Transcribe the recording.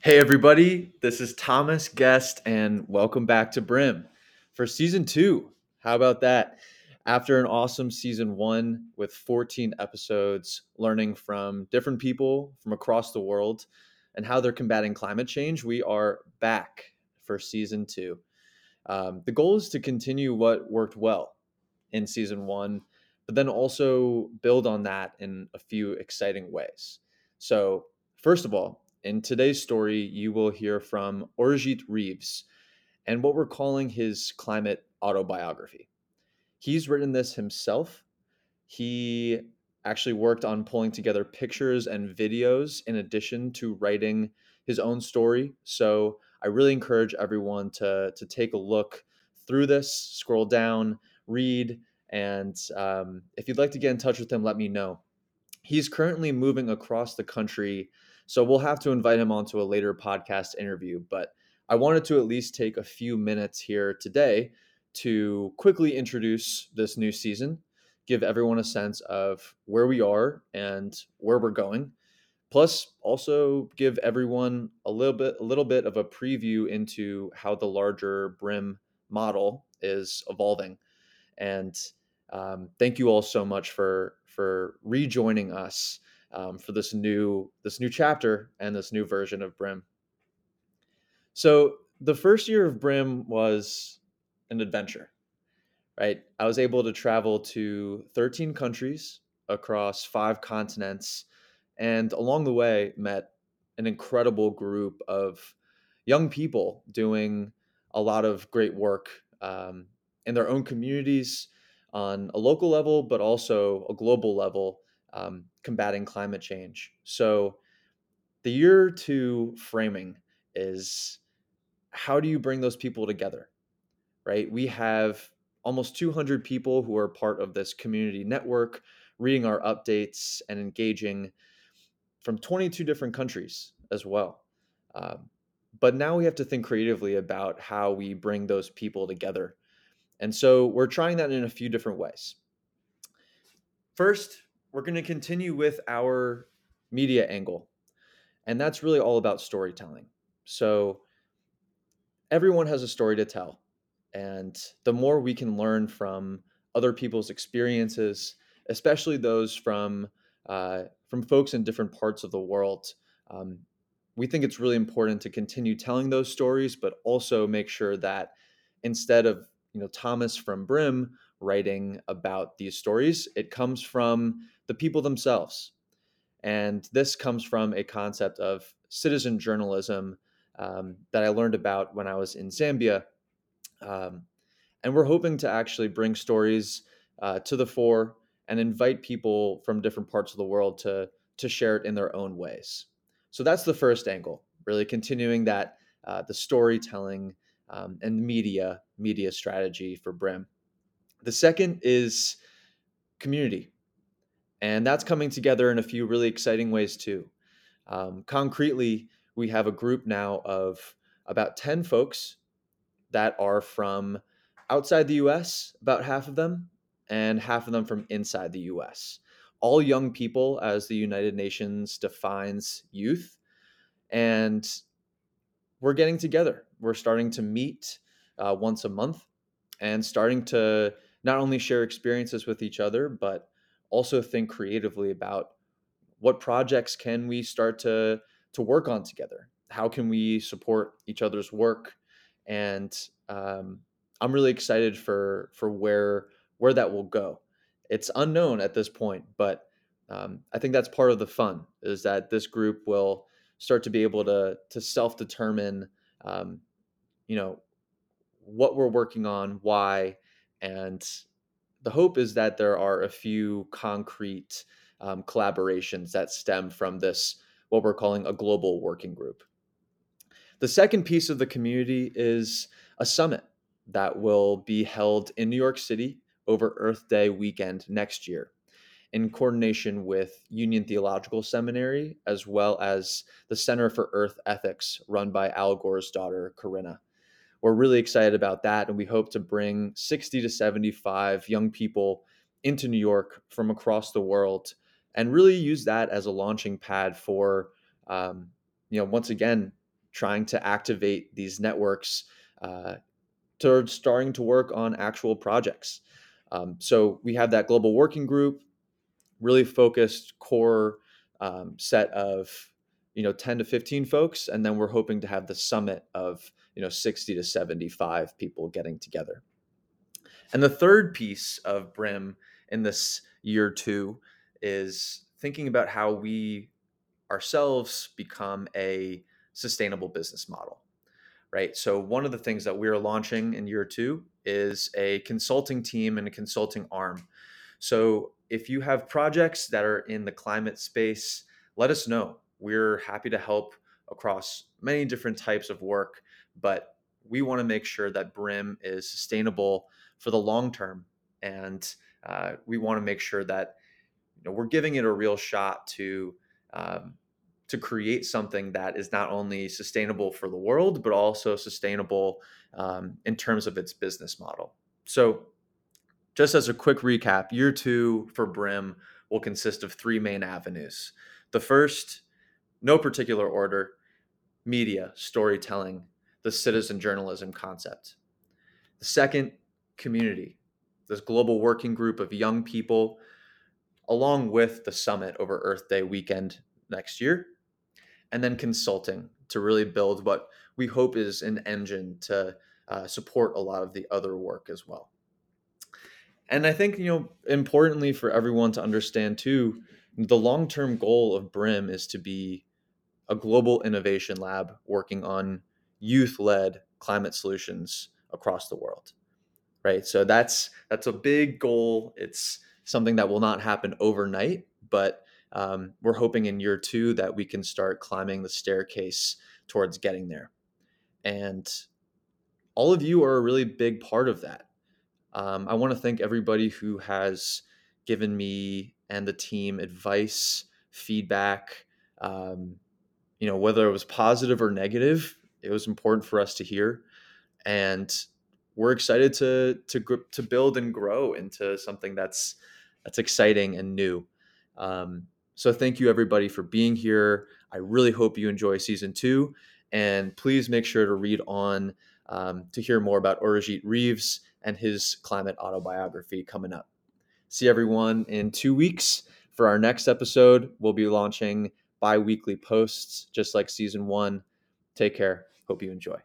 Hey, everybody, this is Thomas Guest, and welcome back to Brim for season two. How about that? After an awesome season one with 14 episodes, learning from different people from across the world and how they're combating climate change, we are back for season two. Um, the goal is to continue what worked well in season one, but then also build on that in a few exciting ways. So, first of all, in today's story, you will hear from Arijit Reeves and what we're calling his climate autobiography. He's written this himself. He actually worked on pulling together pictures and videos in addition to writing his own story. So I really encourage everyone to, to take a look through this, scroll down, read, and um, if you'd like to get in touch with him, let me know. He's currently moving across the country so we'll have to invite him onto a later podcast interview. But I wanted to at least take a few minutes here today to quickly introduce this new season, give everyone a sense of where we are and where we're going. Plus, also give everyone a little bit a little bit of a preview into how the larger Brim model is evolving. And um, thank you all so much for for rejoining us um, for this new this new chapter and this new version of Brim. So the first year of Brim was an adventure, right? I was able to travel to 13 countries across five continents, and along the way met an incredible group of young people doing a lot of great work um, in their own communities on a local level, but also a global level um, combating climate change. So, the year two framing is how do you bring those people together, right? We have almost 200 people who are part of this community network, reading our updates and engaging from 22 different countries as well. Um, but now we have to think creatively about how we bring those people together. And so we're trying that in a few different ways. First, we're going to continue with our media angle. And that's really all about storytelling. So everyone has a story to tell. And the more we can learn from other people's experiences, especially those from uh, from folks in different parts of the world, um, we think it's really important to continue telling those stories, but also make sure that instead of you know Thomas from Brim writing about these stories, it comes from the people themselves. And this comes from a concept of citizen journalism um, that I learned about when I was in Zambia. Um, and we're hoping to actually bring stories uh, to the fore and invite people from different parts of the world to, to share it in their own ways. So that's the first angle, really continuing that uh, the storytelling um, and media media strategy for Brim. The second is community. And that's coming together in a few really exciting ways too. Um, concretely, we have a group now of about 10 folks that are from outside the US, about half of them, and half of them from inside the US. All young people, as the United Nations defines youth. And we're getting together. We're starting to meet uh, once a month and starting to not only share experiences with each other, but also think creatively about what projects can we start to to work on together? How can we support each other's work? And um, i'm really excited for for where where that will go. It's unknown at this point but um, i think that's part of the fun is that this group will start to be able to to self-determine um, you know what we're working on why and the hope is that there are a few concrete um, collaborations that stem from this, what we're calling a global working group. The second piece of the community is a summit that will be held in New York City over Earth Day weekend next year in coordination with Union Theological Seminary as well as the Center for Earth Ethics run by Al Gore's daughter, Karenna we're really excited about that. And we hope to bring 60 to 75 young people into New York from across the world and really use that as a launching pad for, um, you know, once again, trying to activate these networks uh, starting to work on actual projects. Um, so we have that global working group, really focused core um, set of you know 10 to 15 folks, and then we're hoping to have the summit of you know 60 to 75 people getting together. And the third piece of Brim in this year two is thinking about how we ourselves become a sustainable business model right? So, one of the things that we're launching in year two is a consulting team and a consulting arm. So, if you have projects that are in the climate space, let us know. We're happy to help across many different types of work, but we want to make sure that Brim is sustainable for the long term. And uh, we want to make sure that you know, we're giving it a real shot to um, to create something that is not only sustainable for the world, but also sustainable um, in terms of its business model. So, just as a quick recap, year two for Brim will consist of three main avenues. The first, no particular order, media, storytelling, the citizen journalism concept. The second, community, this global working group of young people, along with the summit over Earth Day weekend next year and then consulting to really build what we hope is an engine to uh, support a lot of the other work as well. And I think, you know, importantly for everyone to understand too, the long term goal of BRIM is to be a global innovation lab working on youth led climate solutions across the world. Right. So that's that's a big goal. It's something that will not happen overnight, but um, we're hoping in year two that we can start climbing the staircase towards getting there. And all of you are a really big part of that. Um, I want to thank everybody who has given me and the team advice, feedback. Um, you know, whether it was positive or negative, it was important for us to hear. And we're excited to to to build and grow into something that's that's exciting and new. Um, so thank you everybody for being here. I really hope you enjoy season two. And please make sure to read on um, to hear more about Arijit Reeves and his climate autobiography coming up. See everyone in two weeks for our next episode. We'll be launching bi weekly posts just like season one. Take care. Hope you enjoy.